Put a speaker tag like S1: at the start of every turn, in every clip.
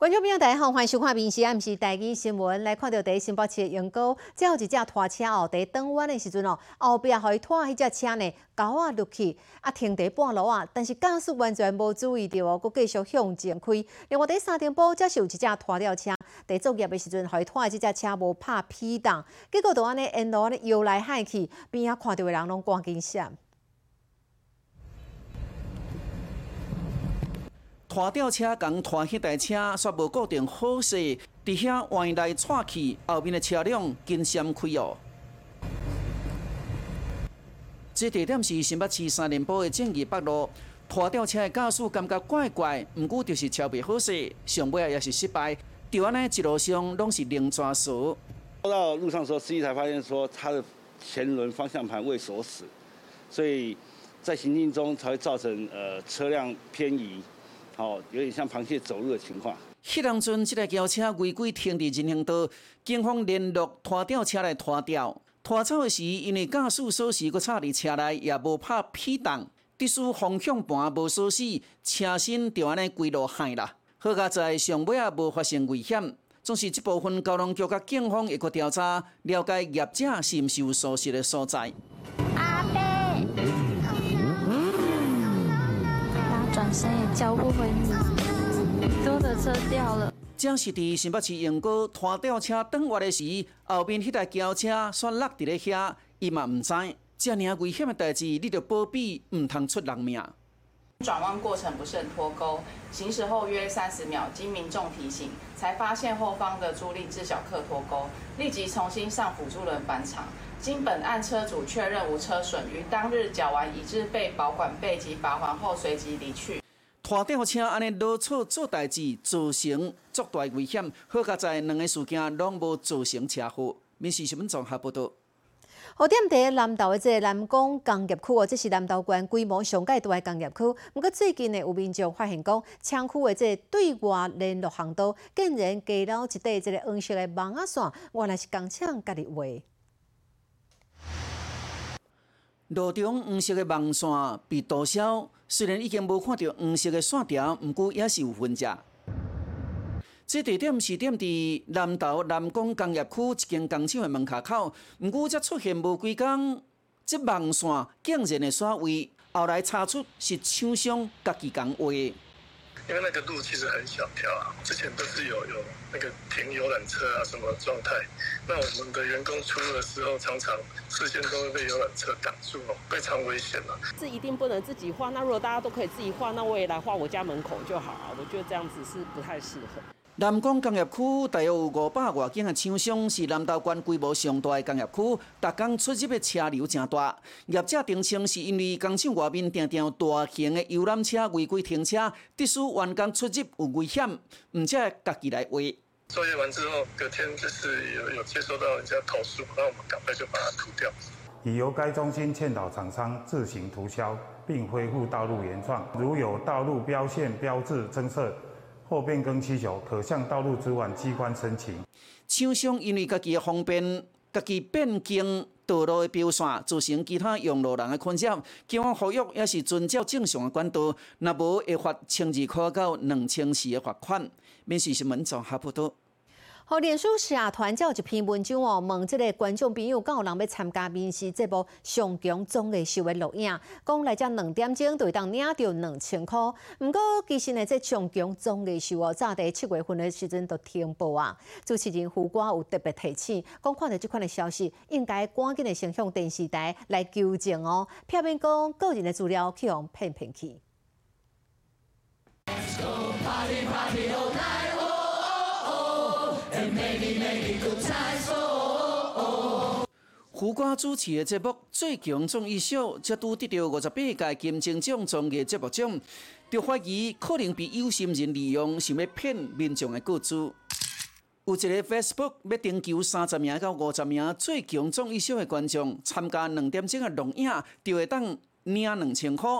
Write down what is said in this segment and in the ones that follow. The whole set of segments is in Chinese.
S1: 观众朋友，大家好，欢迎收看《民视》，唔是台语新闻。来看到第一新北市的杨高，最后一只拖车哦，在转弯的时阵哦，后壁互伊拖迄只车呢，高啊落去，啊停在半路啊，但是驾驶完全无注意到哦，佫继续向前开。另外第三点波，则是有一只拖吊车，在作业的时阵，互伊拖的这只车无拍 P 档，结果就安尼沿路咧摇来嗨去，边仔看到的人拢赶紧闪。
S2: 拖吊车共拖迄台车煞无固定好势，伫遐弯来窜去，后面的车辆紧闪开哦。这地点是新北市三联埔的正义北路，拖吊车的驾驶感觉怪怪，毋过就是超袂好势，上尾也是失败。就安尼一路上拢是零抓手。
S3: 到路上时候，司机才发现说他的前轮方向盘未锁死，所以在行进中才会造成呃车辆偏移。哦，有点像螃蟹走路的情况。
S2: 迄当阵，这台轿车违规停伫人行道，警方联络拖吊车来拖吊。拖走的时，因为驾驶锁匙搁插伫车内，也无拍屁档，特殊方向盘无锁匙，车身就安尼归落海啦。好佳在上尾也无发生危险，总是这部分交通局甲警方会去调查，了解业者是毋是有疏失的所在。
S4: 也交不回你，多的车掉了。
S2: 正是伫新北市用过拖吊车转弯的时，后面迄台轿车煞落伫咧遐，伊嘛毋知。这尔危险的代志，你着保庇，毋通出人命。
S5: 转弯过程不慎脱钩，行驶后约三十秒，经民众提醒，才发现后方的助力至小客脱钩，立即重新上辅助轮返场。经本案车主确认无车损，于当日缴完已致被保管费及罚款后，随即离去。
S2: 拖吊车安尼落错做代志，造成重大危险。好在在两个事件拢无造成车祸。民事新闻综合报道。
S1: 好点伫南投的即个南港工业区哦，这是南投县规模上界大的工业区。不过最近呢，有民众发现讲，厂区的这对外联络航道竟然加了一块这个黄色的网仔线，原来是工厂家己画。
S2: 路中黄色的网线被盗销，虽然已经无看到黄色的线条，毋过也是有分者。这地点是点伫南投南港工业区一间工厂的门口口，毋过才出现无几工，这网线竟然会刷位，后来查出是厂商家己讲话。
S6: 因为那个路其实很小条啊，之前都是有有那个停游览车啊什么状态，那我们的员工出入的时候，常常视线都会被游览车挡住哦，非常危险啊。
S7: 这一定不能自己画，那如果大家都可以自己画，那我也来画我家门口就好了。我觉得这样子是不太适合。
S2: 南港工业区大约有五百外间的厂商，是南投县规模上大的工业区，逐工出入的车流真大。业者澄清，是因为工厂外面常常大型的游览车违规停车，致使员工出入有危险，唔才家己来画。
S6: 作业完之后，隔天就是有有接收到人家投诉，那我们赶快就把它涂掉。
S8: 已由该中心劝导厂商自行涂销，并恢复道路原状。如有道路标线标志增设。或变更需求，可向道路主管机关申请。
S2: 厂商因为家己的方便，家己变更道路的标线，造成其他用路人的困扰。警方呼吁也是遵照正常的管道，若无会罚千二块到两千四的罚款。民事新闻综合报道。
S1: 好，脸书社团有一篇文章哦，问这个观众朋友，敢有人要参加面试这部上强综艺秀的录影？讲来这两点钟就当领到两千块。不过其实呢，这上强综艺秀哦，早在七月份的时阵都停播啊。主持人胡瓜有特别提醒，讲看到这款的消息，应该赶紧的先向电视台来纠正哦，避免讲个人的资料去用骗骗去。
S2: 胡瓜主持的节目《最强综艺秀》，则拄得到五十八届金钟奖综艺节目奖，就怀疑可能被有心人利用，想要骗民众的股资。有一个 Facebook 要征求三十名到五十名最强综艺秀的观众参加两点钟的录影，就会当领两千块。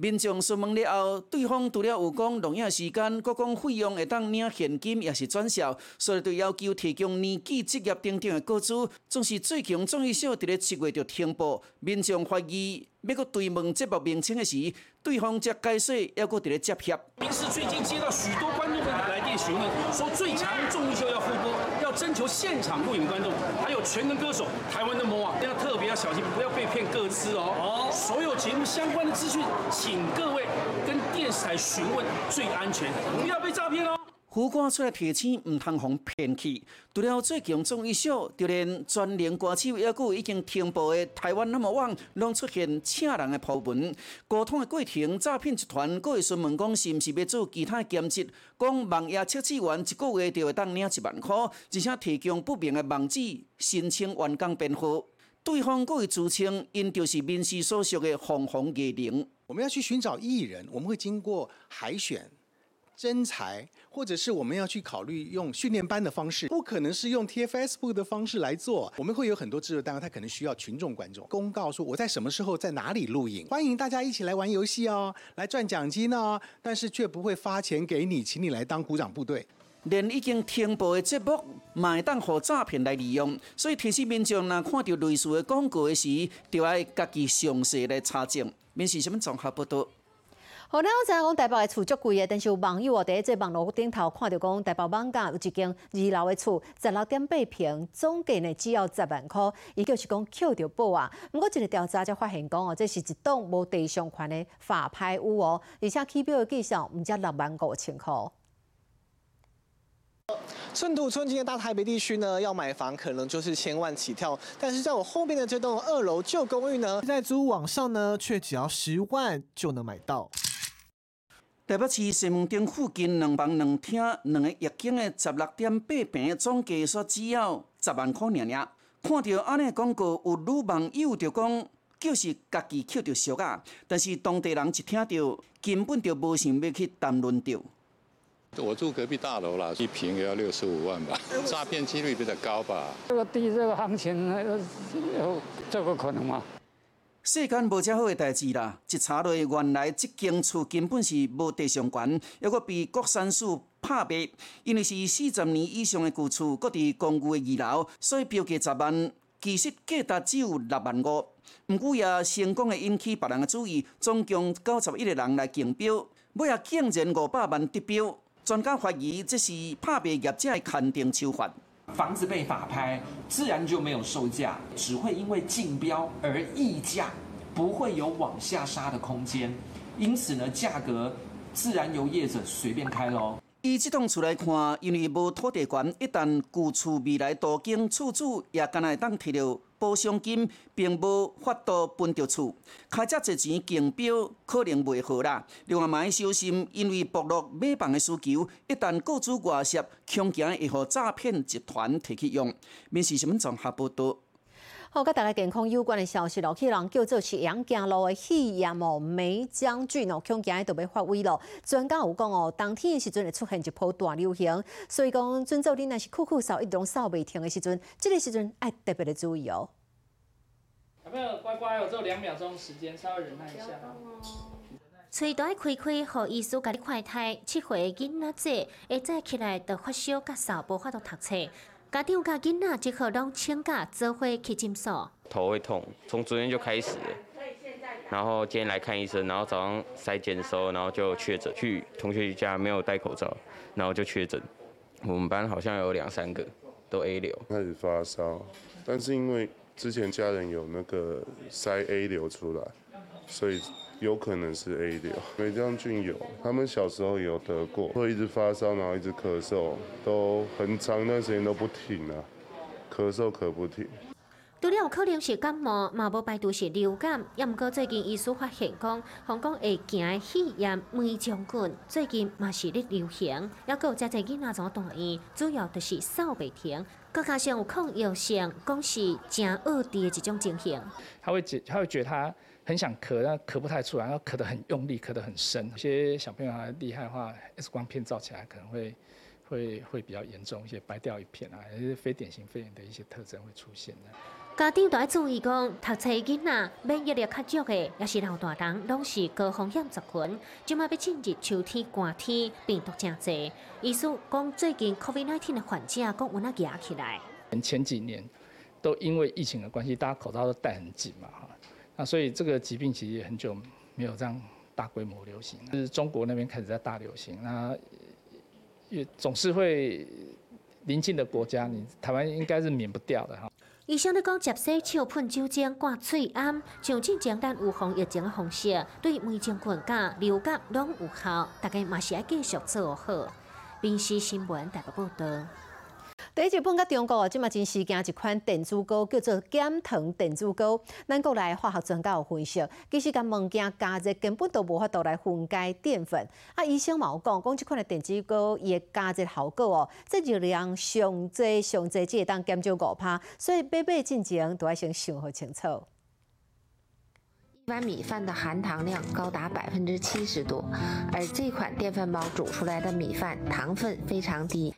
S2: 民众询问了后，对方除了有讲录影时间，各讲费用会当领现金，也是转销，所以就要求提供年纪、职业等等的告知。总是最强综艺秀伫咧七月就停播，民众怀疑要搁追问节目名称的时，对方则解释要搁伫咧接洽。
S9: 平时最近接到许多观众的来电。询问，说最强综艺秀要复播，征求现场录影观众，还有全能歌手台湾的魔王，要特别要小心，不要被骗各自哦。哦，所有节目相关的资讯，请各位跟电视台询问最安全，不要被诈骗哦。
S2: 胡歌出来提醒，唔通互骗去。除了最强综艺秀，就连专连歌手，还有已经停播的台湾那么网，拢出现请人的铺文。沟通的过程，诈骗集团佫会询问讲，是毋是要做其他兼职？讲网页测试员一个月就会当领一万块，而且提供不明的网址，申请员工编号。对方佫会自称，因就是民事所属的红红艺人。
S10: 我们要去寻找艺人，我们会经过海选。真才，或者是我们要去考虑用训练班的方式，不可能是用贴 Facebook 的方式来做。我们会有很多制作单位，他可能需要群众观众公告说我在什么时候在哪里录影，欢迎大家一起来玩游戏哦，来赚奖金哦，但是却不会发钱给你，请你来当鼓掌部队。
S2: 连已经停播的节目，也当和诈骗来利用，所以提醒民众呢看到类似的广告的时，就要家己详细来查证。民事新闻综合报道。
S1: 好，咱知影讲台北的厝足贵的，但是有网友哦，伫即网络顶头看到讲台北网价有一间二楼的厝，十六点八平，总价呢只要十万块，伊就是讲扣着保啊。毋过一个调查才发现讲哦，这是一栋无地上权的法拍屋哦，而且起标的计算毋只六万五千块。
S11: 寸土寸金的大台北地区呢，要买房可能就是千万起跳，但是在我后面的这栋二楼旧公寓呢，在租网上呢，却只要十万就能买到。
S2: 台北市西门町附近两房两厅两个一间的十六点八平，总价说只要十万块尔尔。看到安尼广告，有女网友就讲，就是家己捡到俗啊。但是当地人一听到，根本就无想要去谈论着。
S12: 我住隔壁大楼啦，一平也要六十五万吧，诈骗几率比较高吧？
S13: 这个地这个行情，有这个可能吗？
S2: 世间无遮好诶代志啦！一查落，原来即间厝根本是无地上权，还阁被国山署拍卖，因为是四十年以上诶旧厝，阁伫公寓诶二楼，所以标价十万，其实价值只有六万五。毋过也成功诶引起别人诶注意，总共九十一个人来竞标，尾也竟然五百万得标。专家怀疑这是拍卖业者诶肯定手法。
S14: 房子被法拍，自然就没有售价，只会因为竞标而溢价，不会有往下杀的空间，因此呢，价格自然由业者随便开喽。
S2: 以这栋厝来看，因为无土地权，一旦旧厝未来途经厝主，也敢来当提到保险金，并无法度分到厝。开遮侪钱竞标，可能袂好啦。另外，嘛要小心，因为暴落买房的需求，一旦购主外泄，恐惊会互诈骗集团摕去用。面试新闻综合不多。
S1: 好，甲大家健康有关的消息咯，去人叫做是杨家路的肺炎哦，梅将军哦，恐惊都要发威咯。专家有讲哦，冬天的时阵会出现一波大流行，所以讲，遵照你若是酷酷扫一种扫袂停的时阵，这个时阵爱特别的注意哦。
S15: 小朋友乖乖哦，只有两秒钟时间，稍微忍耐一下。
S16: 嘴都爱开开，互医师甲你快胎。七岁囡仔仔会早起来就发烧、甲嗽，无法度读册。家长甲囡仔即刻拢请假做伙去诊所。
S17: 头会痛，从昨天就开始，然后今天来看医生，然后早上筛检的时候，然后就确诊。去同学家没有戴口罩，然后就确诊。我们班好像有两三个都 A 流，
S18: 开始发烧，但是因为之前家人有那个筛 A 流出来，所以。有可能是 A 流，梅将军有，他们小时候有得过，会一直发烧，然后一直咳嗽，都很长一段时间都不停啊，咳嗽咳不停。
S16: 除了有可能是感冒，嘛无排除是流感。也毋过最近医师发现讲，香港会行肺炎梅将军最近嘛是咧流行，也有真侪囡仔做大医，主要就是扫袂停，更加上有抗药性，讲是真恶劣的一种情形。
S15: 他会觉，他会觉得他。很想咳，但咳不太出来，然后咳得很用力，咳得很深。有些小朋友还厉害的话，X 光片照起来可能会会会比较严重一些，白掉一片啊，也是非典型肺炎的一些特征会出现的。
S16: 家长都要注意讲，读册囡仔免疫力较弱的，也是老大人，拢是高风险族群。今麦要进入秋天寒天，病毒真多。医生讲，最近 COVID-19 的患者讲有那压起来。
S15: 前几年都因为疫情的关系，大家口罩都戴很紧嘛，哈。那所以这个疾病其实也很久没有这样大规模流行，就是中国那边开始在大流行。那也总是会邻近的国家，你台湾应该是免不掉的哈。
S16: 医生咧讲，接洗手、喷酒精、挂嘴胺，像这简单预防疫情的方式，对每种、菌甲流感拢有效。大家嘛是要继续做好。闽西新闻台报道。
S1: 第日本甲中国哦，即马真时行一款电子膏，叫做减糖电子膏。咱国内化学专家有分析，其实甲物件加热根本都无法度来分解淀粉。啊，医生嘛有讲，讲即款的电子膏伊的加热效果哦，这热量上济上济只会当减少五趴，所以买买进前都要先想好清楚。
S19: 一碗米饭的含糖量高达百分之七十多，而这款电饭煲煮出来的米饭糖分非常低。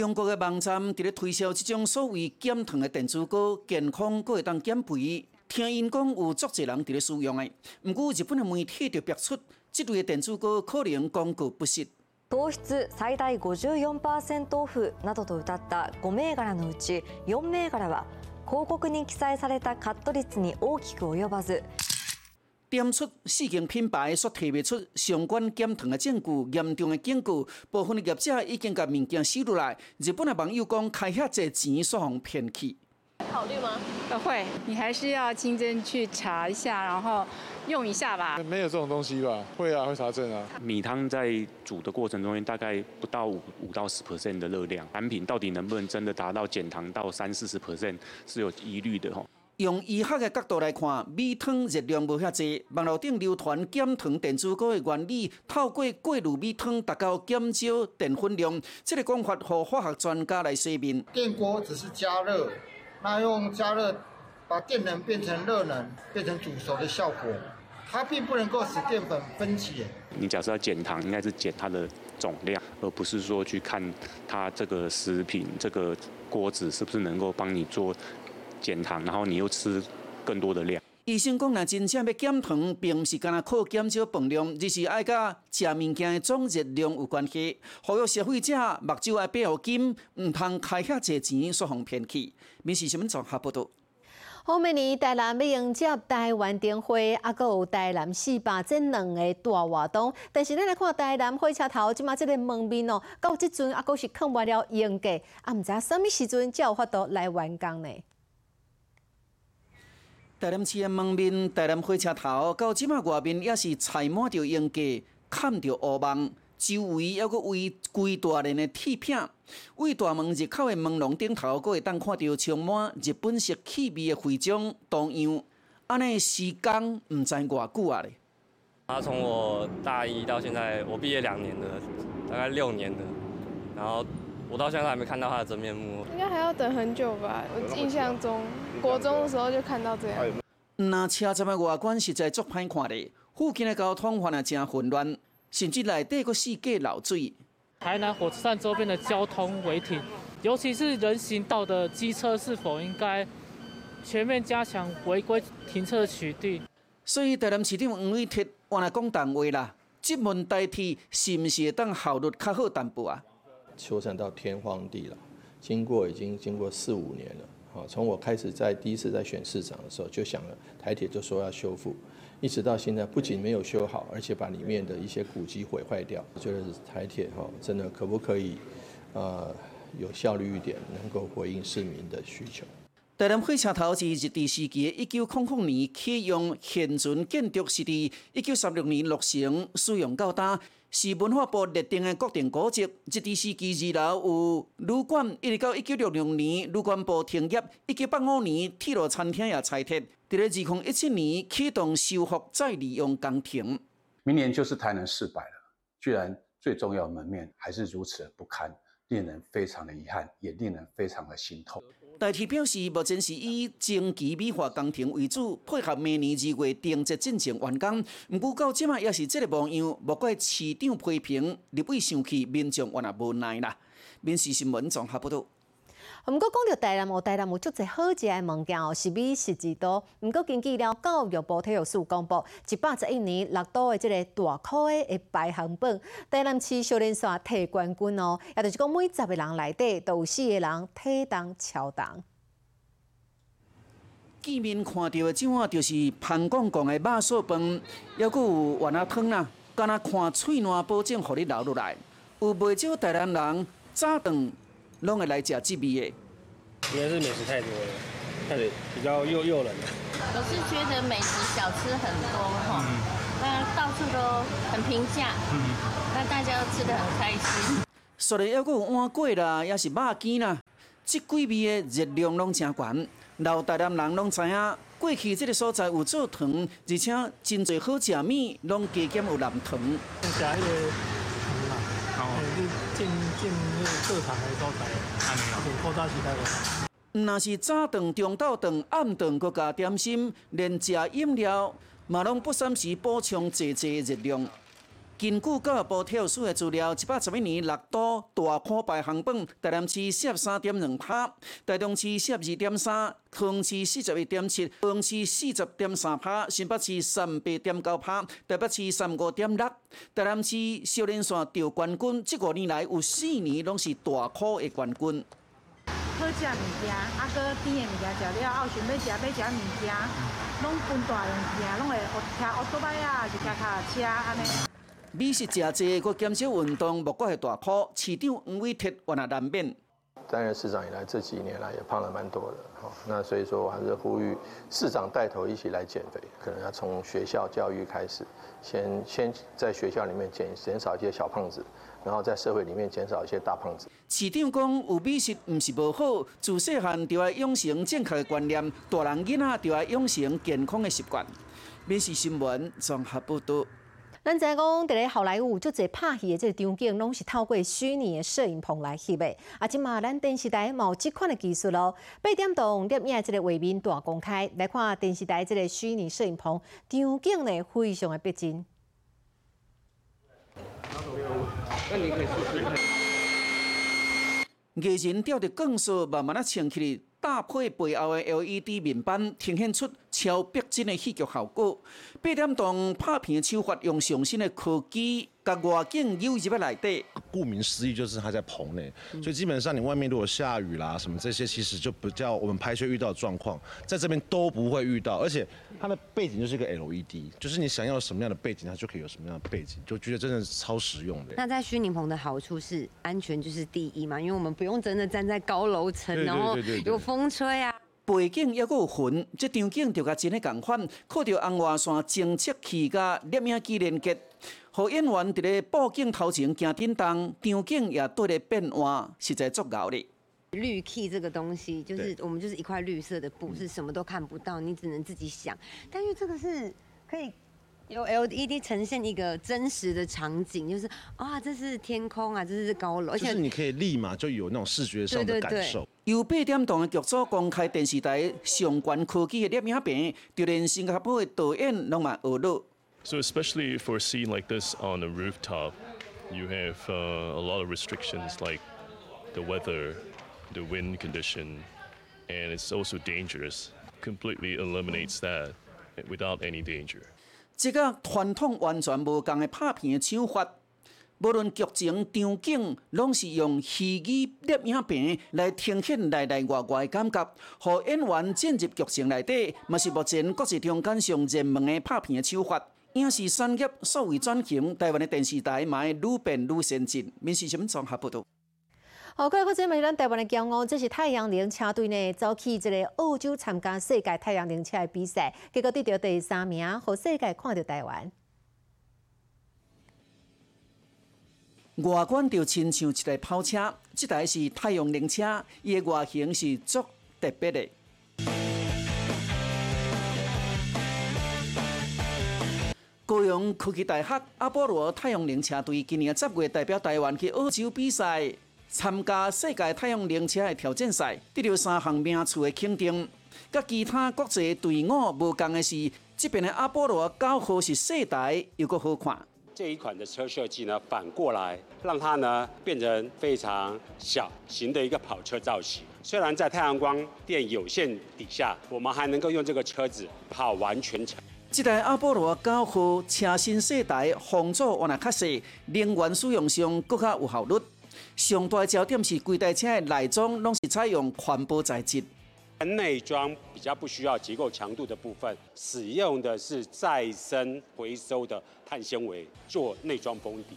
S2: 中国的网站伫咧推销这种所谓减糖的电子膏，健康阁会当减肥。听因讲有足侪人伫咧使用的，不过日本的媒体就表出，这类电子膏可能广告不实。
S20: 糖質最大54%オフなどと謳った5銘柄のうち4銘柄は広告に記載されたカット率に大きく及ばず。
S2: 点出四件品牌所提不出相关减糖的证据，严重的警告。部分的业者已经把物件收落来。日本的网友讲，开遐济钱所互骗去。
S21: 考虑吗？呃，会。你还是要亲自去查一下，然后用一下吧。
S22: 没有这种东西吧？会啊，会查证啊。
S23: 米汤在煮的过程中，大概不到五五到十 percent 的热量，产品到底能不能真的达到减糖到三四十 percent 是有疑虑的吼。
S2: 用医学的角度来看，米汤热量无遐济。网络顶流传减糖电子膏的原理，透过过滤米汤达到减少淀粉量。这个讲法，和化学专家来说明。
S24: 电锅只是加热，那用加热把电能变成热能，变成煮熟的效果，它并不能够使淀粉分解。
S23: 你假设要减糖，应该是减它的总量，而不是说去看它这个食品这个锅子是不是能够帮你做。减糖，然后你又吃更多的量。
S2: 医生讲，若真正要减糖，并不是干那靠减少分量，而是爱甲食物件的总热量有关系。呼吁消费者目睭爱闭好紧，唔通开遐侪钱所互骗去。民事新闻综合报道。
S1: 后明年台南要迎接台湾灯会，啊，阁有台南四百这两个大活动。但是咱来看台南火车头，即马这个门面哦，到即阵啊，阁是看不了用价，啊，毋知什么时阵才有法度来完工呢？
S2: 台南市的门面，台南火车头，到即马外面也是踩满着烟架，看着乌网，周围还阁围规大连的铁片。为大门入口的门廊顶头，阁会当看到充满日本式气味的徽章同样。安尼时间毋知偌久啊咧。
S25: 他从我大一到现在，我毕业两年了，大概六年了。然后我到现在还没看到他的真面目。
S26: 应该还要等很久吧？我印象中。国中的时候就看到这样。
S2: 那车站的外观实在足歹看的，附近的交通反而真混乱，甚至内底个四界漏水。
S27: 台南火车站周边的交通违停，尤其是人行道的机车是否应该全面加强违规停车取缔？
S2: 所以台南市长黄伟铁换来讲淡话啦，这问代替是不是当效率较好淡薄啊？
S28: 修缮到天荒地老，经过已经经过四五年了。啊，从我开始在第一次在选市长的时候就想了，台铁就说要修复，一直到现在不仅没有修好，而且把里面的一些古迹毁坏掉。我觉得台铁哈，真的可不可以，呃，有效率一点，能够回应市民的需求。
S2: 台南火车头是日治时期一九零零年启用，现存建筑是伫一九三六年落成，使用到大。是文化部列定的国定古迹，这地时期二楼有旅馆，一直到一九六六年旅馆部停业，一九八五年铁路餐厅也拆掉，伫咧二零一七年启动修复再利用工程。
S29: 明年就是台南四百了，居然最重要门面还是如此不堪，令人非常的遗憾，也令人非常的心痛。
S2: 代替表示，目前是以前期美化工程为主，配合明年二月定制进程完工。毋过到即马也是即个模样，莫怪市长批评，立委生气，民众原来无奈啦。民事新闻综合报道。
S1: 毋过讲到台南，有台南有足侪好食的物件哦，是美食之都。毋过根据了教育部体育署公布，一百十一年六度的即个大考的排行榜，台南市少年线摕冠军哦，也就是讲每十个人内底都有四个人体重超重。
S2: 见面看到的怎啊，就是潘公公的肉臊饭，还佫有丸仔汤啦，敢若看喙烂保证，互你留落来。有袂少台南人早顿拢会来食这味的。
S30: 应该是美食太多了，太比较诱诱人了。
S31: 我是觉得美食小吃很多哈，那到处都很平价，那大家都吃得很开心。
S2: 所以还佫有碗粿啦，也是肉羹啦，这几味的热量拢真悬。老台南人拢知影，过去这个所在有做糖，而且真侪好食物拢加减有蓝糖。
S30: 食迄个糖啦，哦，进进那个课堂的所在，安尼啦，古早时代的。
S2: 若是早顿、中昼顿、暗顿，搁加点心，连食饮料，嘛拢不三时补充济济热量。根据教育部体育署的资料，一百十一年六都大考排行榜，台南市四十三点两趴，台中市四十二点三，高雄市四十一点七，高雄市四十点三趴，新北市三八点九趴，台北市三五点六，台南市少年线得冠军，这五年来有四年拢是大考的冠军。
S32: 好食物件，啊，搁甜的物件食了后，想要食要食物件，拢分大物件，拢会骑奥多摆啊，是骑脚车安尼。
S2: 美食食济，搁减少运动，莫怪系大考。市长黄伟铁话难免。
S28: 担任市长以来，这几年来也胖了蛮多的，好，那所以说我还是呼吁市长带头一起来减肥，可能要从学校教育开始，先先在学校里面减减少一些小胖子，然后在社会里面减少一些大胖子。
S2: 市长讲有美食。唔是无好，自细汉就要养成正确的观念，大人囡仔就要养成健康的习惯。美食。新闻综合报道。
S1: 咱知影讲，伫咧好莱坞，足侪拍戏的即个场景，拢是透过虚拟的摄影棚来翕的。啊，即嘛咱电视台有即款的技术咯。八点钟摄影即个画面大公开，来看电视台即个虚拟摄影棚场景呢，非常的逼真。
S2: 艺人吊着钢索，慢慢啊撑起。搭配背后的 LED 面板，呈现出超逼真的戏剧效果。八点档拍片的手法用上新的科技，甲外景游入在内底。
S33: 顾名思义，就是它在棚内，所以基本上你外面如果下雨啦什么这些，其实就不叫我们拍摄遇到的状况，在这边都不会遇到。而且它的背景就是一个 LED，就是你想要什么样的背景，它就可以有什么样的背景，就觉得真的是超实用的。
S34: 那在虚拟棚的好处是安全就是第一嘛，因为我们不用真的站在高楼层，然后有风。风吹啊！
S2: 背景也阁有云，即场景就甲真诶共款，靠着红外线侦测器甲摄影机连接，互演员伫咧布景头前行叮当，场景也对咧变换，实在足够咧。
S34: 绿 key 这个东西，就是我们就是一块绿色的布，是什么都看不到，你只能自己想。但是这个是可以。有 LED 呈现一个真实的场景，就是啊，这是天空啊，这是高楼，而
S33: 且你可以立马就有那种视觉上的感受。
S2: 由八点档的剧组公开电视台上关科技的摄影屏，就连新加坡的导演拢嘛学了。
S35: So especially for a scene like this on a rooftop, you have uh, a lot of restrictions like the weather, the wind condition, and it's also dangerous. Completely eliminates that without any danger.
S2: 这个传统完全无共的拍片的手法，无论剧情场景，拢是用虚拟摄影片来呈现内内外外的感觉，互演员进入剧情内底，嘛是目前国际中间上热门的拍片的手法。影视产业所谓转型，台湾的电视台嘛会愈变愈先进。民视新闻综合报道。
S1: 好，各位观众们，咱台湾的骄傲，这是太阳能车队呢，走去这个澳洲参加世界太阳能车的比赛，结果得到第三名，和世界看到台湾。
S2: 外观就亲像一台跑车，这台是太阳能车，伊的外形是足特别的。高雄科技大学阿波罗太阳能车队今年十月代表台湾去澳洲比赛。参加世界太阳能车的挑战赛，得到三项名次的肯定。甲其他国际队伍无同的是，这边的阿波罗九号是世代又个好看。
S36: 这一款的车设计呢，反过来让它呢变成非常小型的一个跑车造型。虽然在太阳光电有限底下，我们还能够用这个车子跑完全程。
S2: 这台阿波罗九号车身细台，风阻我来较细，能源使用上更加有效率。上大焦点是，规台车的内装拢是采用环保材质。
S36: 内装比较不需要结构强度的部分，使用的是再生回收的碳纤维做内装封底。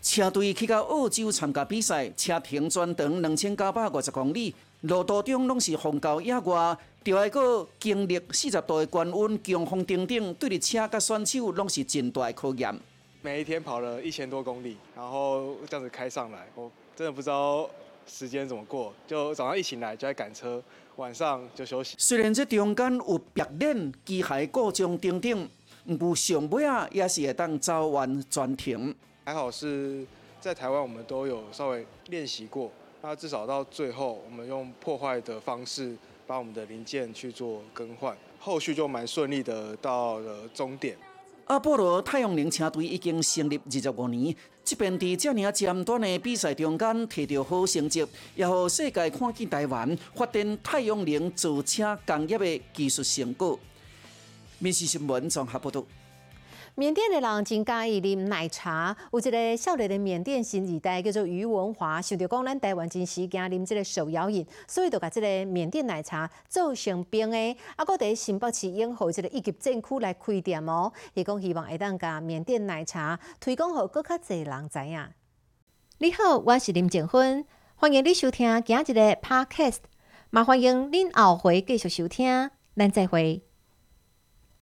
S2: 车队去到澳洲参加比赛，车停全长两千九百五十公里，路途中拢是风高野外，就要搁经历四十度的高温、强风顶顶，对你车甲选手拢是真大的考验。
S37: 每一天跑了一千多公里，然后这样子开上来，我真的不知道时间怎么过。就早上一醒来就在赶车，晚上就休息。
S2: 虽然这中间有白练、机械故障等等，不过上尾啊也是会当早晚专停。
S37: 还好是在台湾，我们都有稍微练习过。那至少到最后，我们用破坏的方式把我们的零件去做更换，后续就蛮顺利的到了终点。
S2: 阿波罗太阳能车队已经成立二十五年，即便伫这尔尖端的比赛中间摕到好成绩，也互世界看见台湾发展太阳能造车工业的技术成果。民事新闻综合报道。
S1: 缅甸的人真介意啉奶茶，有一个少年的缅甸新二代叫做余文华，想到讲咱台湾真时惊啉这个手摇饮，所以就把这个缅甸奶茶做成冰的，啊，搁伫新北市永和这个一级镇区来开店哦。伊讲希望会当甲缅甸奶茶推广，互更较侪人知影。你好，我是林静芬，欢迎你收听今日的 Podcast，麻烦迎恁后回继续收听，咱再会。